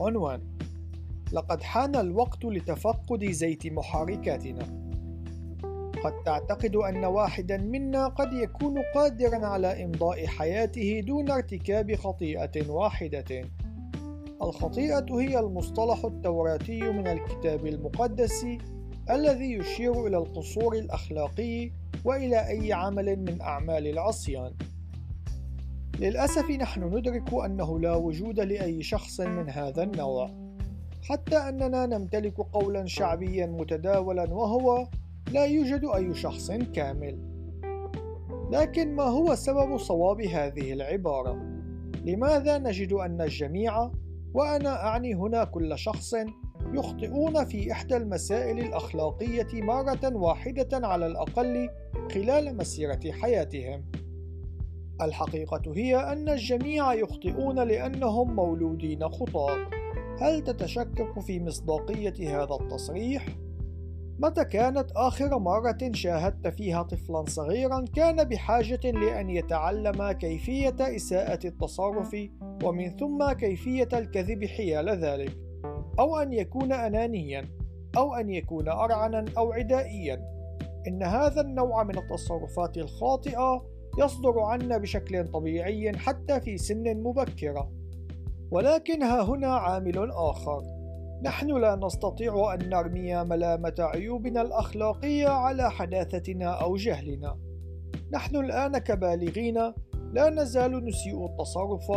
عنوان لقد حان الوقت لتفقد زيت محركاتنا قد تعتقد أن واحدا منا قد يكون قادرا على إمضاء حياته دون ارتكاب خطيئة واحدة الخطيئة هي المصطلح التوراتي من الكتاب المقدس الذي يشير إلى القصور الأخلاقي وإلى أي عمل من أعمال العصيان. للأسف نحن ندرك أنه لا وجود لأي شخص من هذا النوع، حتى أننا نمتلك قولا شعبيا متداولا وهو لا يوجد أي شخص كامل. لكن ما هو سبب صواب هذه العبارة؟ لماذا نجد أن الجميع وأنا أعني هنا كل شخص يخطئون في إحدى المسائل الأخلاقية مرة واحدة على الأقل خلال مسيرة حياتهم. الحقيقة هي أن الجميع يخطئون لأنهم مولودين خطاة. هل تتشكك في مصداقية هذا التصريح؟ متى كانت آخر مرة شاهدت فيها طفلا صغيرا كان بحاجة لأن يتعلم كيفية إساءة التصرف ومن ثم كيفية الكذب حيال ذلك؟ أو أن يكون أنانيا أو أن يكون أرعنا أو عدائيا إن هذا النوع من التصرفات الخاطئة يصدر عنا بشكل طبيعي حتى في سن مبكرة. ولكن ها هنا عامل آخر. نحن لا نستطيع أن نرمي ملامة عيوبنا الأخلاقية على حداثتنا أو جهلنا. نحن الآن كبالغين لا نزال نسيء التصرف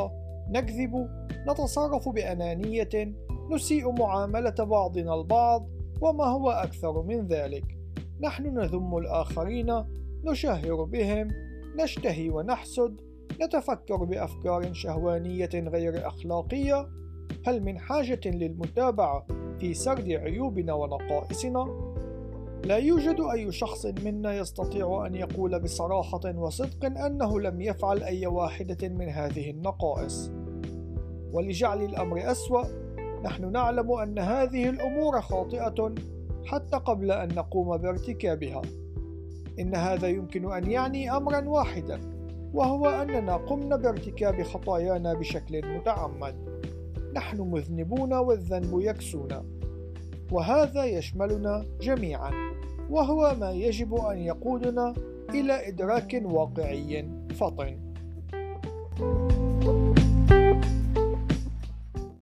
نكذب نتصرف بأنانية نسيء معاملة بعضنا البعض وما هو أكثر من ذلك. نحن نذم الآخرين نشهر بهم نشتهي ونحسد نتفكر بأفكار شهوانية غير أخلاقية. هل من حاجة للمتابعة في سرد عيوبنا ونقائصنا؟ لا يوجد أي شخص منا يستطيع أن يقول بصراحة وصدق أنه لم يفعل أي واحدة من هذه النقائص. ولجعل الأمر أسوأ نحن نعلم أن هذه الأمور خاطئة حتى قبل أن نقوم بارتكابها. إن هذا يمكن أن يعني أمرا واحدا وهو أننا قمنا بارتكاب خطايانا بشكل متعمد. نحن مذنبون والذنب يكسونا وهذا يشملنا جميعا وهو ما يجب أن يقودنا إلى إدراك واقعي فطن. thank you